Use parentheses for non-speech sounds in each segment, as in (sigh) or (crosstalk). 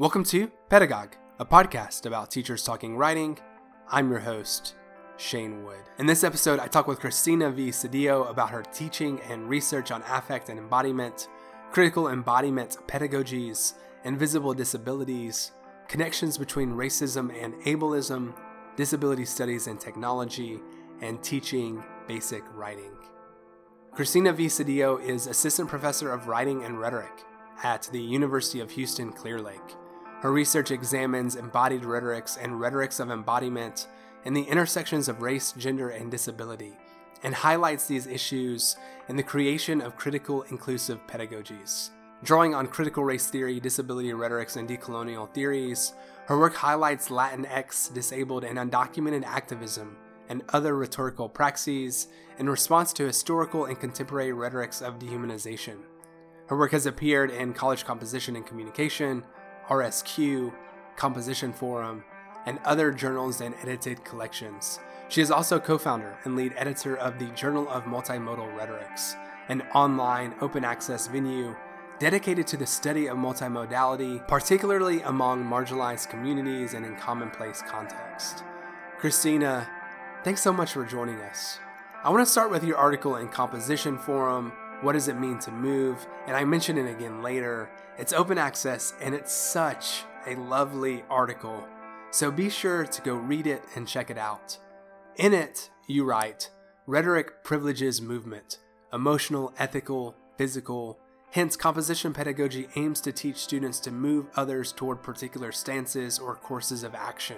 Welcome to Pedagogue, a podcast about teachers talking writing. I'm your host, Shane Wood. In this episode, I talk with Christina V. Cedillo about her teaching and research on affect and embodiment, critical embodiment pedagogies, invisible disabilities, connections between racism and ableism, disability studies and technology, and teaching basic writing. Christina V. Cedillo is Assistant Professor of Writing and Rhetoric at the University of Houston Clear Lake. Her research examines embodied rhetorics and rhetorics of embodiment and the intersections of race, gender, and disability, and highlights these issues in the creation of critical inclusive pedagogies. Drawing on critical race theory, disability rhetorics, and decolonial theories, her work highlights Latinx, disabled, and undocumented activism and other rhetorical praxes in response to historical and contemporary rhetorics of dehumanization. Her work has appeared in College Composition and Communication, RSQ, Composition Forum, and other journals and edited collections. She is also co founder and lead editor of the Journal of Multimodal Rhetorics, an online open access venue dedicated to the study of multimodality, particularly among marginalized communities and in commonplace context. Christina, thanks so much for joining us. I want to start with your article in Composition Forum. What does it mean to move? And I mention it again later. It's open access and it's such a lovely article. So be sure to go read it and check it out. In it, you write Rhetoric privileges movement, emotional, ethical, physical, Hence, composition pedagogy aims to teach students to move others toward particular stances or courses of action.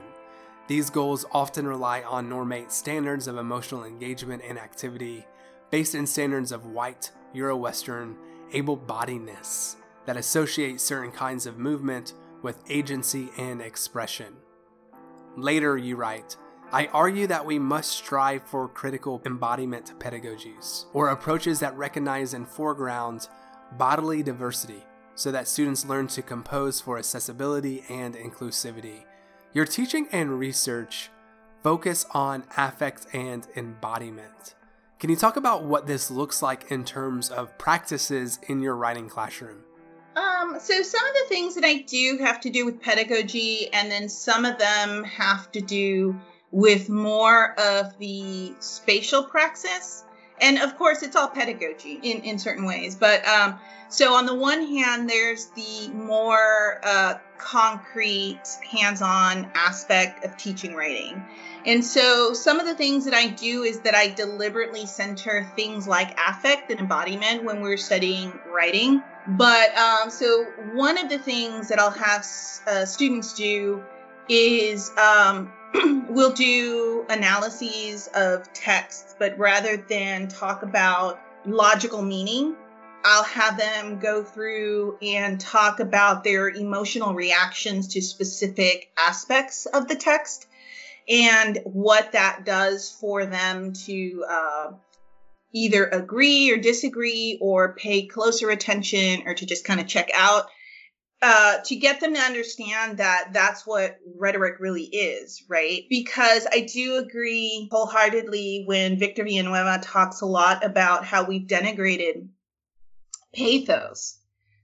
These goals often rely on normate standards of emotional engagement and activity, based in standards of white, Euro Western, able bodiedness that associate certain kinds of movement with agency and expression. Later, you write, I argue that we must strive for critical embodiment pedagogies, or approaches that recognize and foreground bodily diversity so that students learn to compose for accessibility and inclusivity. Your teaching and research focus on affect and embodiment. Can you talk about what this looks like in terms of practices in your writing classroom? Um, so some of the things that I do have to do with pedagogy, and then some of them have to do with more of the spatial praxis and of course it's all pedagogy in, in certain ways but um, so on the one hand there's the more uh, concrete hands-on aspect of teaching writing. And so some of the things that i do is that i deliberately center things like affect and embodiment when we're studying writing. But um, so one of the things that i'll have uh, students do is um, (clears throat) we'll do analyses of texts, but rather than talk about logical meaning, I'll have them go through and talk about their emotional reactions to specific aspects of the text and what that does for them to uh, either agree or disagree or pay closer attention or to just kind of check out uh, to get them to understand that that's what rhetoric really is, right? Because I do agree wholeheartedly when Victor Villanueva talks a lot about how we've denigrated pathos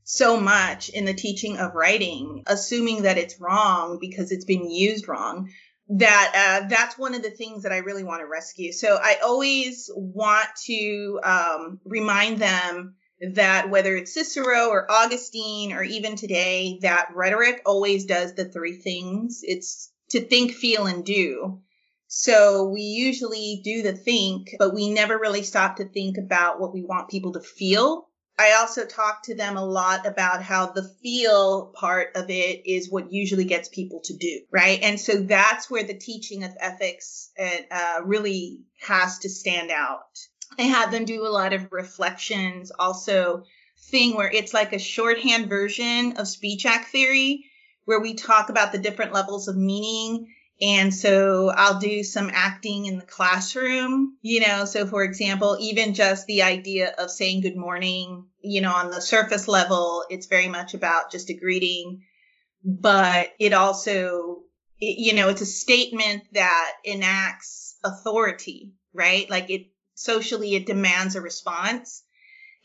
so much in the teaching of writing, assuming that it's wrong because it's been used wrong. That uh, that's one of the things that I really want to rescue. So I always want to um, remind them that whether it's Cicero or Augustine or even today, that rhetoric always does the three things. It's to think, feel, and do. So we usually do the think, but we never really stop to think about what we want people to feel. I also talk to them a lot about how the feel part of it is what usually gets people to do, right? And so that's where the teaching of ethics uh, really has to stand out. I have them do a lot of reflections, also thing where it's like a shorthand version of speech act theory, where we talk about the different levels of meaning. And so I'll do some acting in the classroom, you know. So, for example, even just the idea of saying good morning, you know, on the surface level, it's very much about just a greeting, but it also, it, you know, it's a statement that enacts authority, right? Like it socially it demands a response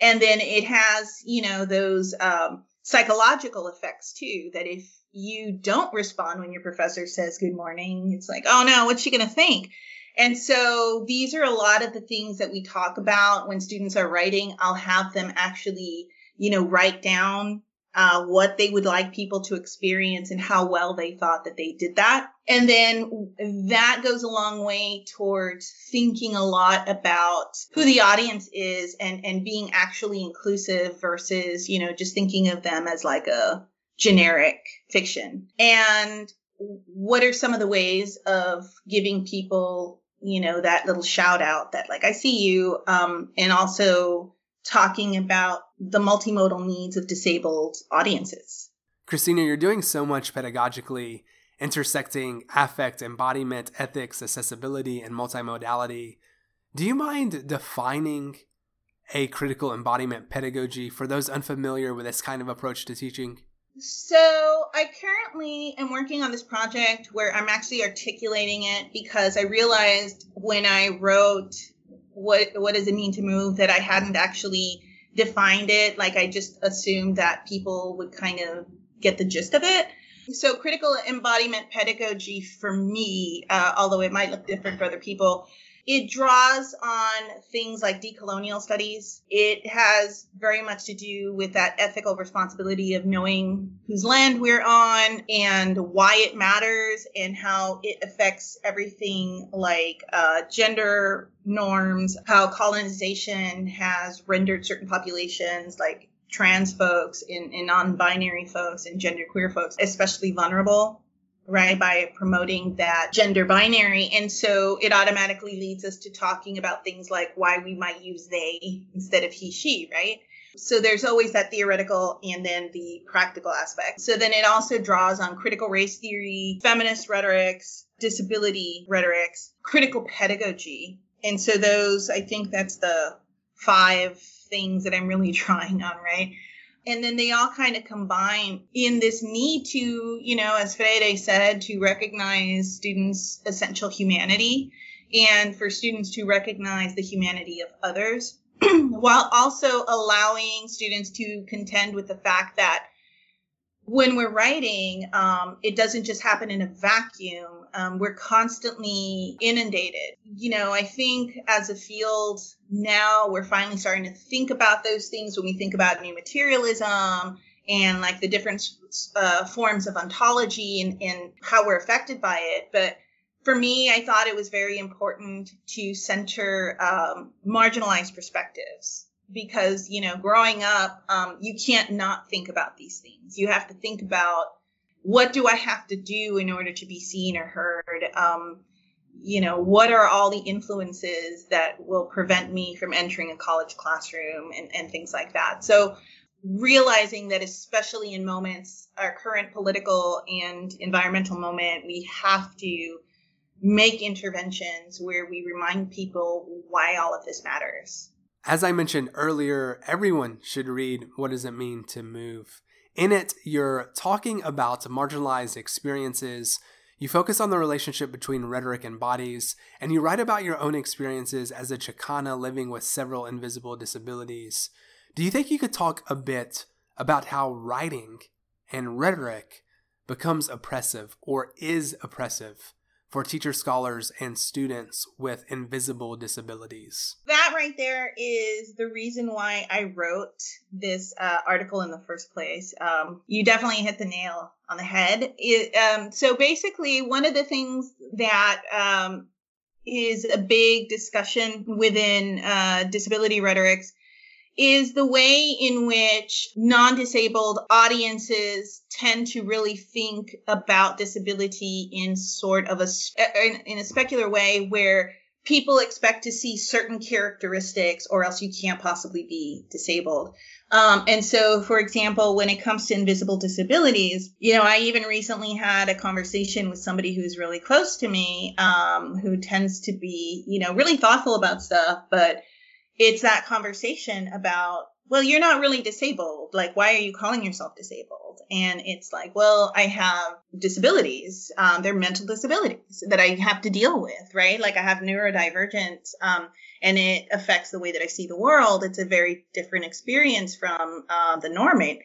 and then it has you know those um, psychological effects too. That if you don't respond when your professor says good morning, it's like, oh no, what's she going to think? And so these are a lot of the things that we talk about when students are writing. I'll have them actually, you know, write down uh, what they would like people to experience and how well they thought that they did that. And then that goes a long way towards thinking a lot about who the audience is and, and being actually inclusive versus, you know, just thinking of them as like a generic fiction. And what are some of the ways of giving people, you know, that little shout out that like, I see you, um, and also talking about the multimodal needs of disabled audiences. Christina, you're doing so much pedagogically, intersecting affect, embodiment, ethics, accessibility, and multimodality. Do you mind defining a critical embodiment pedagogy for those unfamiliar with this kind of approach to teaching? So, I currently am working on this project where I'm actually articulating it because I realized when I wrote what what does it mean to move that I hadn't actually defined it. Like I just assumed that people would kind of get the gist of it. So critical embodiment pedagogy for me, uh, although it might look different for other people, it draws on things like decolonial studies. It has very much to do with that ethical responsibility of knowing whose land we're on and why it matters and how it affects everything like uh, gender norms, how colonization has rendered certain populations like trans folks and, and non-binary folks and genderqueer folks especially vulnerable right, by promoting that gender binary. And so it automatically leads us to talking about things like why we might use they instead of he, she, right? So there's always that theoretical and then the practical aspect. So then it also draws on critical race theory, feminist rhetorics, disability rhetorics, critical pedagogy. And so those, I think that's the five things that I'm really (laughs) trying on, right? And then they all kind of combine in this need to, you know, as Freire said, to recognize students' essential humanity and for students to recognize the humanity of others (clears throat) while also allowing students to contend with the fact that when we're writing, um, it doesn't just happen in a vacuum. Um, we're constantly inundated. You know, I think as a field now, we're finally starting to think about those things when we think about new materialism and like the different uh, forms of ontology and, and how we're affected by it. But for me, I thought it was very important to center um, marginalized perspectives because you know growing up um, you can't not think about these things. You have to think about what do i have to do in order to be seen or heard? Um, you know what are all the influences that will prevent me from entering a college classroom and, and things like that? So realizing that especially in moments our current political and environmental moment we have to make interventions where we remind people why all of this matters as I mentioned earlier, everyone should read What Does It Mean to Move? In it, you're talking about marginalized experiences. You focus on the relationship between rhetoric and bodies, and you write about your own experiences as a Chicana living with several invisible disabilities. Do you think you could talk a bit about how writing and rhetoric becomes oppressive or is oppressive for teacher scholars and students with invisible disabilities. That right there is the reason why I wrote this uh, article in the first place. Um, you definitely hit the nail on the head. It, um, so basically, one of the things that um, is a big discussion within uh, disability rhetorics is the way in which non disabled audiences tend to really think about disability in sort of a, in a specular way where people expect to see certain characteristics or else you can't possibly be disabled. Um, and so, for example, when it comes to invisible disabilities, you know, I even recently had a conversation with somebody who's really close to me, um, who tends to be, you know, really thoughtful about stuff, but it's that conversation about well you're not really disabled. Like why are you calling yourself disabled? And it's like well i have disabilities. Um, they're mental disabilities that i have to deal with right? Like i have neurodivergent um, and it affects the way that i see the world. It's a very different experience from uh, the normate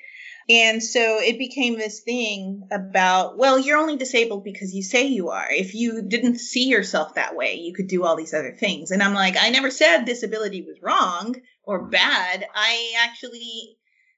And so it became this thing about, well, you're only disabled because you say you are. If you didn't see yourself that way, you could do all these other things. And I'm like, I never said disability was wrong or bad. I actually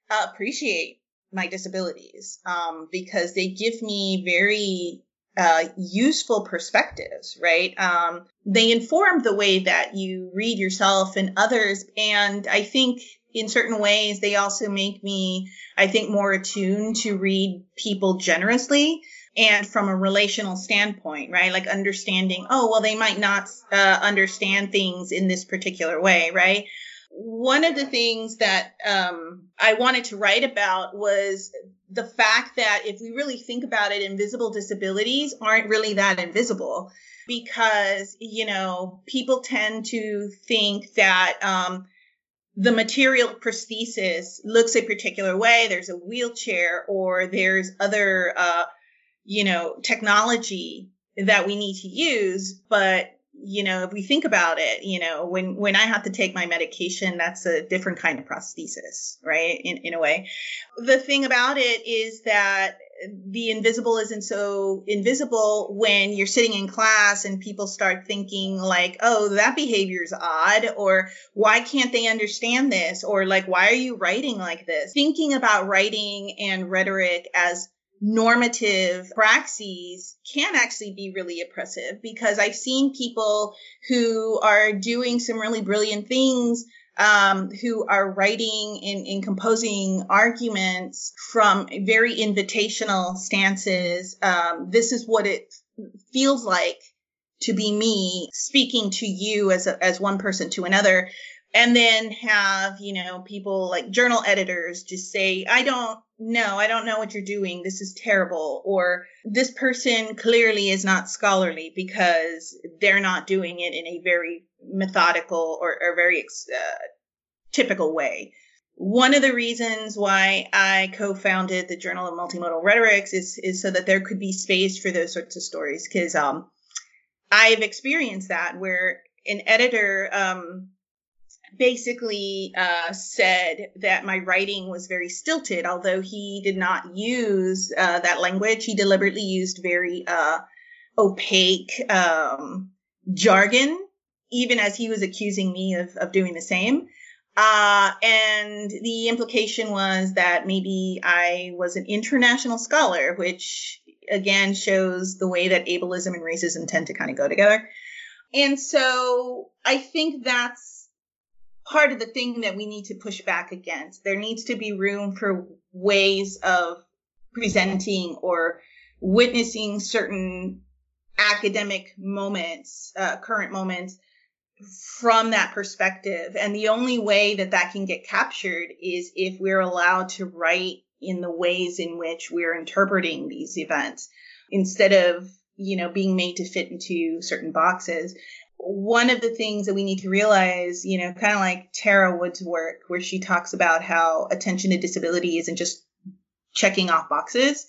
uh, appreciate my disabilities um, because they give me very uh, useful perspectives, right? Um, they inform the way that you read yourself and others. And I think in certain ways, they also make me, I think, more attuned to read people generously and from a relational standpoint, right? Like understanding, oh, well, they might not uh, understand things in this particular way, right? One of the things that um, I wanted to write about was the fact that if we really think about it, invisible disabilities aren't really that invisible because, you know, people tend to think that, um, the material prosthesis looks a particular way. There's a wheelchair or there's other, uh, you know, technology that we need to use. But, you know, if we think about it, you know, when, when I have to take my medication, that's a different kind of prosthesis, right? In, in a way. The thing about it is that the invisible isn't so invisible when you're sitting in class and people start thinking like, oh, that behavior is odd, or why can't they understand this? Or like, why are you writing like this? Thinking about writing and rhetoric as normative praxis can actually be really oppressive because I've seen people who are doing some really brilliant things um, who are writing and, and, composing arguments from very invitational stances. Um, this is what it feels like to be me speaking to you as a, as one person to another. And then have you know people like journal editors just say i don't know. I don't know what you're doing. This is terrible. Or this person clearly is not scholarly because they're not doing it in a very methodical or, or very uh, typical way one of the reasons why I co-founded the Journal of Multimodal Rhetorics is is so that there could be space for those sorts of stories because um, I've experienced that where an editor um, basically uh, said that my writing was very stilted, although he did not use uh, that language. He deliberately used very uh, opaque um, jargon, even as he was accusing me of, of doing the same. Uh, and the implication was that maybe I was an international scholar, which again shows the way that ableism and racism tend to kind of go together. And so I think that's part of the thing that we need to push back against. There needs to be room for ways of presenting or witnessing certain academic moments, uh, current moments from that perspective. And the only way that that can get captured is if we're allowed to write in the ways in which we're interpreting these events instead of you know being made to fit into certain boxes one of the things that we need to realize, you know, kind of like Tara Wood's work, where she talks about how attention to disability isn't just checking off boxes.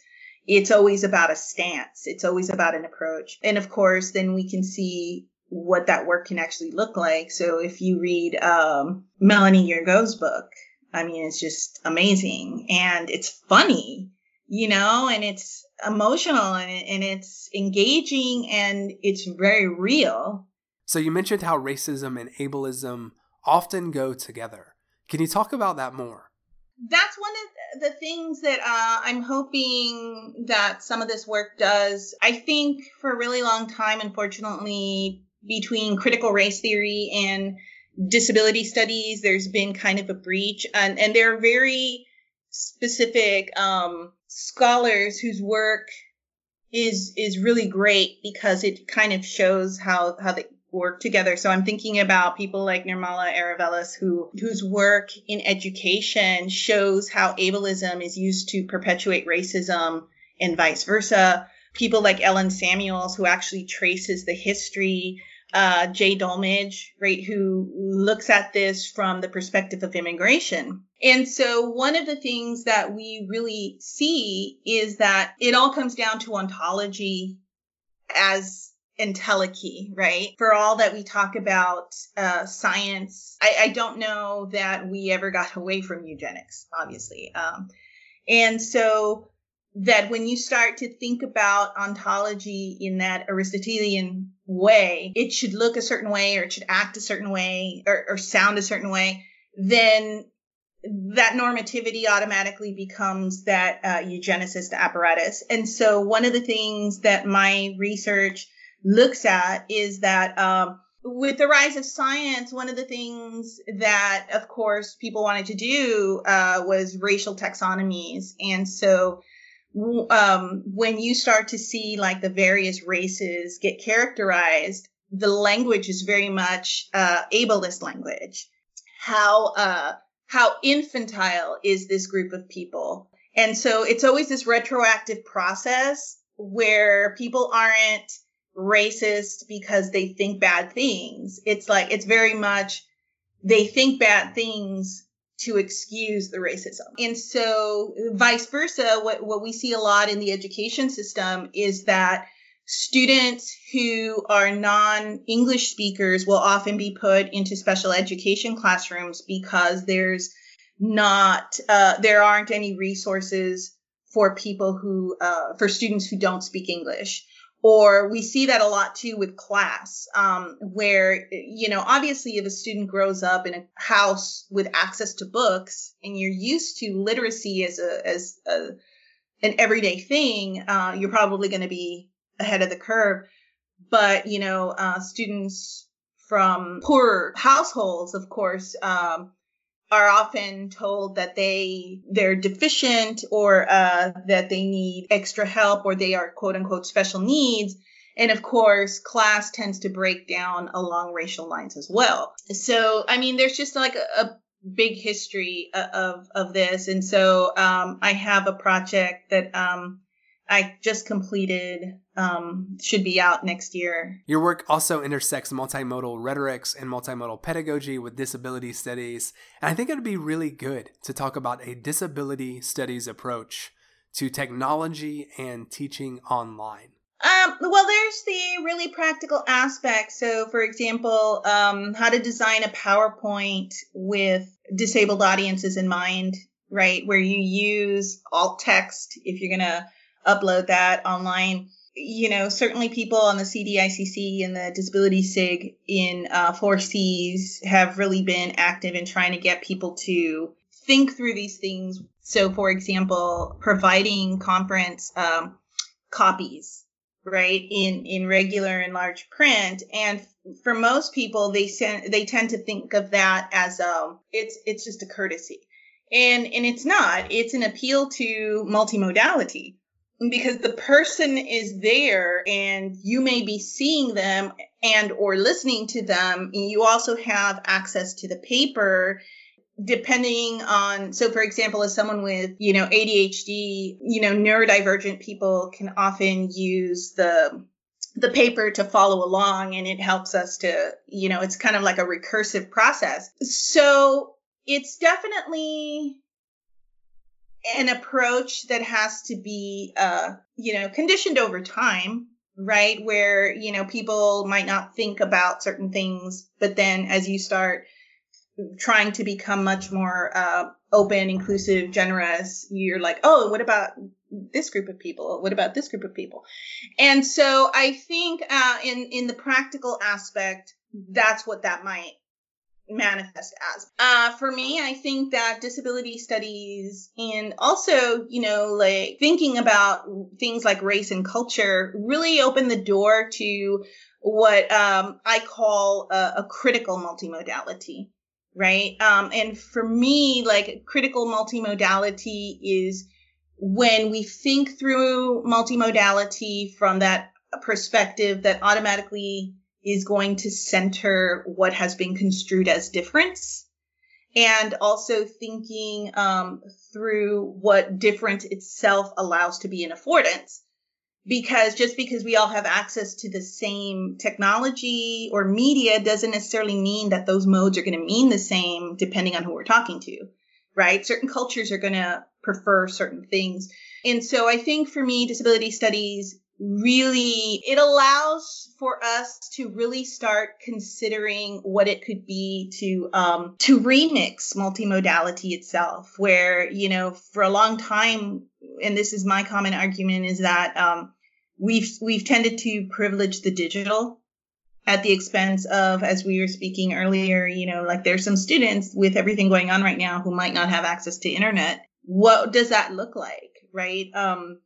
It's always about a stance. It's always about an approach. And of course, then we can see what that work can actually look like. So if you read um, Melanie Yergeau's book, I mean, it's just amazing and it's funny, you know, and it's emotional and, and it's engaging and it's very real so you mentioned how racism and ableism often go together. Can you talk about that more? That's one of the things that uh, I'm hoping that some of this work does. I think for a really long time, unfortunately, between critical race theory and disability studies, there's been kind of a breach, and, and there are very specific um, scholars whose work is is really great because it kind of shows how how the work together. So I'm thinking about people like Nirmala Erevelles, who whose work in education shows how ableism is used to perpetuate racism and vice versa. People like Ellen Samuels, who actually traces the history. Uh, Jay Dolmage, right, who looks at this from the perspective of immigration. And so one of the things that we really see is that it all comes down to ontology as entelechy, right? For all that we talk about uh, science, I, I, don't know that we ever got away from eugenics, obviously. Um, And so that when you start to think about ontology in that Aristotelian way, it should look a certain way or it should act a certain way or, or sound a certain way, then that normativity automatically becomes that uh, eugenicist apparatus. And so one of the things that my research looks at is that um, with the rise of science, one of the things that, of course, people wanted to do uh, was racial taxonomies. And so um, when you start to see like the various races get characterized, the language is very much uh, ableist language. How uh, how infantile is this group of people? And so it's always this retroactive process where people aren't racist because they think bad things. It's like it's very much they think bad things to excuse the racism. And so vice versa, what, what we see a lot in the education system is that students who are non-English speakers will often be put into special education classrooms because there's not, uh, there aren't any resources for people who, uh, for students who don't speak English or we see that a lot too with class um, where you know obviously if a student grows up in a house with access to books and you're used to literacy as a as a, an everyday thing uh, you're probably going to be ahead of the curve. But you know uh, students from poorer households of course um, are often told that they they're deficient or uh, that they need extra help or they are quote unquote special needs. And of course class tends to break down along racial lines as well. So i mean there's just like a, a big history of of this. And so um, i have a project that um, I just completed, um, should be out next year. Your work also intersects multimodal rhetorics and multimodal pedagogy with disability studies. And I think it would be really good to talk about a disability studies approach to technology and teaching online. Um, well, there's the really practical aspect. So, for example, um, how to design a PowerPoint with disabled audiences in mind, right? Where you use alt text if you're going to upload that online. You know, certainly people on the CDICC and the Disability SIG in uh, 4Cs have really been active in trying to get people to think through these things. So, for example, providing conference um, copies, right, in in regular and large print, and for most people, they send they tend to think of that as um, it's it's just a courtesy, and and it's not. It's an appeal to multimodality because the person is there and you may be seeing them and or listening to them you also have access to the paper depending on so for example as someone with you know adhd you know neurodivergent people can often use the the paper to follow along and it helps us to you know it's kind of like a recursive process. So it's definitely an approach that has to be uh you know conditioned over time right? Where you know people might not think about certain things but then as you start trying to become much more uh, open inclusive generous you're like oh what about this group of people? What about this group of people? And so i think uh, in in the practical aspect that's what that might manifest as. Uh, for me, I think that disability studies and also, you know, like thinking about things like race and culture really open the door to what um, I call a, a critical multimodality, right? Um, and for me, like critical multimodality is when we think through multimodality from that perspective that automatically is going to center what has been construed as difference and also thinking um, through what difference itself allows to be an affordance. Because just because we all have access to the same technology or media doesn't necessarily mean that those modes are going to mean the same depending on who we're talking to, right? Certain cultures are going to prefer certain things. And so I think for me, disability studies really it allows for us to really start considering what it could be to um, to remix multimodality itself where you know for a long time and this is my common argument is that um, we've we've tended to privilege the digital at the expense of as we were speaking earlier you know like there's some students with everything going on right now who might not have access to internet. What does that look like right? Um,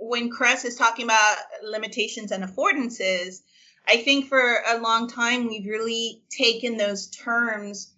when Kress is talking about limitations and affordances, I think for a long time we've really taken those terms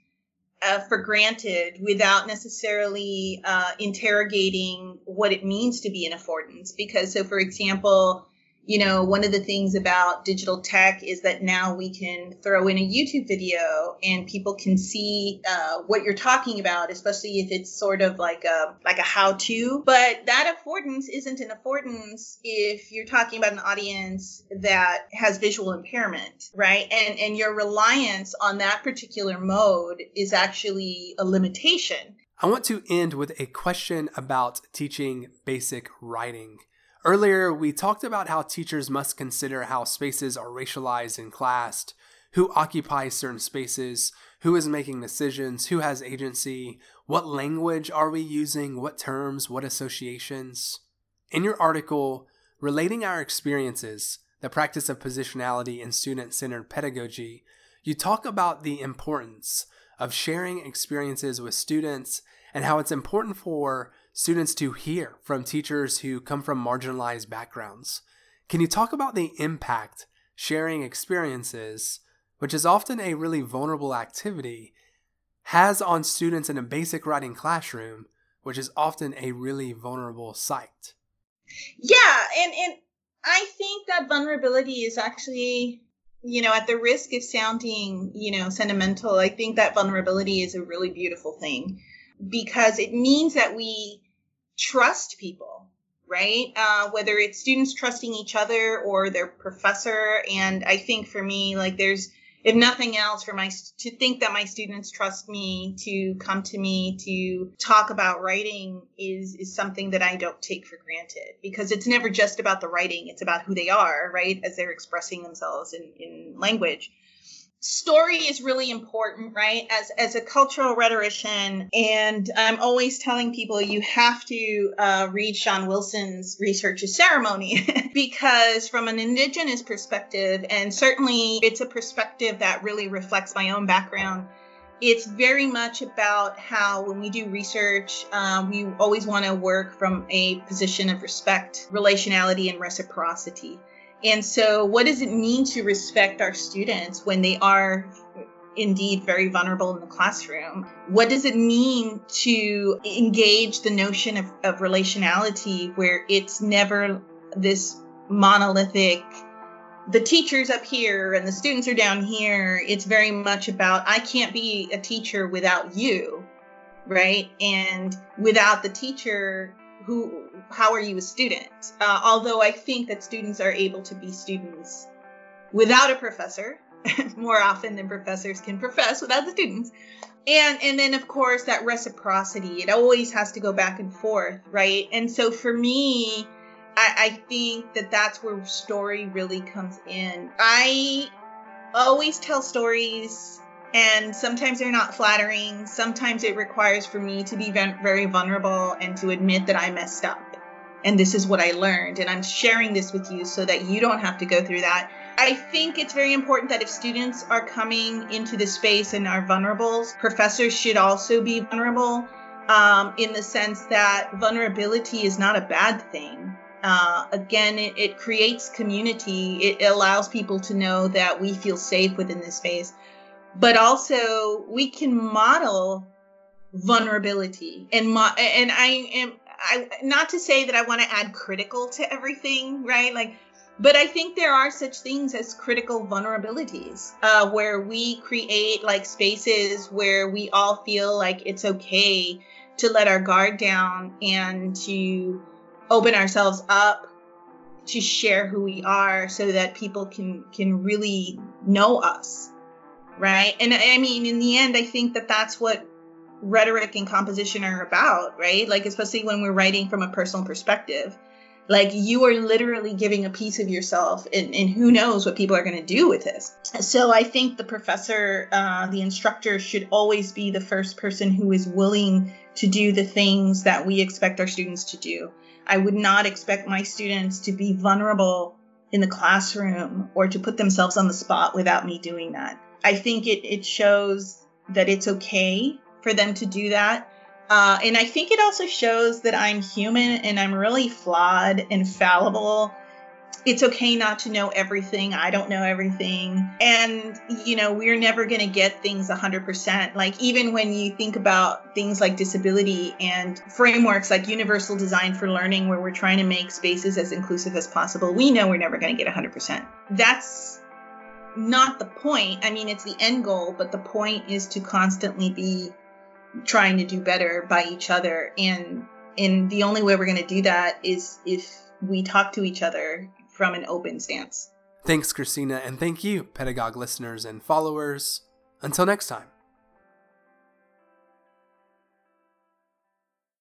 uh, for granted without necessarily uh, interrogating what it means to be an affordance. Because, so for example, you know, one of the things about digital tech is that now we can throw in a YouTube video and people can see uh, what you're talking about, especially if it's sort of like a like a how-to. But that affordance isn't an affordance if you're talking about an audience that has visual impairment, right? And and your reliance on that particular mode is actually a limitation. I want to end with a question about teaching basic writing. Earlier, we talked about how teachers must consider how spaces are racialized and classed, who occupies certain spaces, who is making decisions, who has agency, what language are we using, what terms, what associations. In your article, Relating Our Experiences, the practice of positionality in student centered pedagogy, you talk about the importance of sharing experiences with students and how it's important for students to hear from teachers who come from marginalized backgrounds. Can you talk about the impact sharing experiences, which is often a really vulnerable activity, has on students in a basic writing classroom, which is often a really vulnerable site? Yeah, and, and I think that vulnerability is actually you know, at the risk of sounding, you know, sentimental, I think that vulnerability is a really beautiful thing because it means that we trust people, right? Uh, whether it's students trusting each other or their professor. And I think for me, like there's, if nothing else, for my to think that my students trust me to come to me to talk about writing is is something that I don't take for granted because it's never just about the writing; it's about who they are, right, as they're expressing themselves in in language story is really important right? As as a cultural rhetorician and i'm always telling people you have to uh, read Shawn Wilson's research of ceremony (laughs) because from an indigenous perspective and certainly it's a perspective that really reflects my own background it's very much about how when we do research um, we always want to work from a position of respect relationality and reciprocity and so, what does it mean to respect our students when they are indeed very vulnerable in the classroom? What does it mean to engage the notion of, of relationality where it's never this monolithic? The teacher's up here and the students are down here. It's very much about I can't be a teacher without you, right? And without the teacher, who how are you a student? Uh, although i think that students are able to be students without a professor (laughs) more often than professors can profess without the students. And and then of course that reciprocity it always has to go back and forth right? And so for me I, I think that that's where story really comes in. I always tell stories and sometimes they're not flattering. Sometimes it requires for me to be very vulnerable and to admit that I messed up. And this is what I learned. And I'm sharing this with you so that you don't have to go through that. I think it's very important that if students are coming into the space and are vulnerable, professors should also be vulnerable um, in the sense that vulnerability is not a bad thing. Uh, again, it, it creates community. It allows people to know that we feel safe within this space but also we can model vulnerability and mo- and I am I not to say that I want to add critical to everything, right? Like but I think there are such things as critical vulnerabilities uh, where we create like spaces where we all feel like it's okay to let our guard down and to open ourselves up to share who we are so that people can can really know us right? And I mean, in the end, I think that that's what rhetoric and composition are about, right? Like, especially when we're writing from a personal perspective. Like you are literally giving a piece of yourself, and, and who knows what people are going to do with this. So I think the professor, uh, the instructor, should always be the first person who is willing to do the things that we expect our students to do. I would not expect my students to be vulnerable in the classroom or to put themselves on the spot without me doing that. I think it, it shows that it's okay for them to do that. Uh, and I think it also shows that I'm human and I'm really flawed and fallible it's okay not to know everything. I don't know everything. And, you know, we're never going to get things 100%. Like, even when you think about things like disability and frameworks like universal design for learning, where we're trying to make spaces as inclusive as possible, we know we're never going to get 100%. That's not the point. I mean, it's the end goal, but the point is to constantly be trying to do better by each other. And, and the only way we're going to do that is if we talk to each other from an open stance. Thanks, Christina, and thank you, Pedagogue listeners and followers. Until next time.